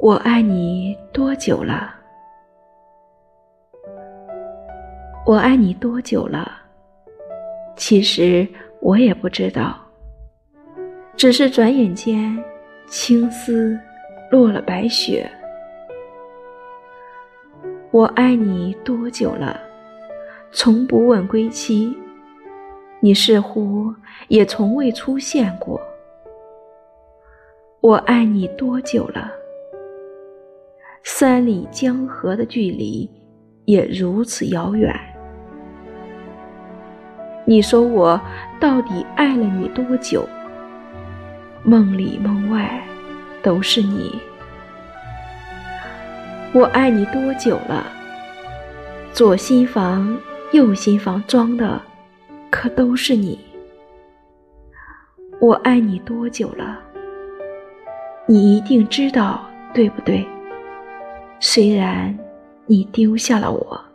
我爱你多久了？我爱你多久了？其实我也不知道，只是转眼间，青丝落了白雪。我爱你多久了？从不问归期，你似乎也从未出现过。我爱你多久了？三里江河的距离也如此遥远。你说我到底爱了你多久？梦里梦外都是你。我爱你多久了？左心房、右心房装的可都是你。我爱你多久了？你一定知道，对不对？虽然你丢下了我。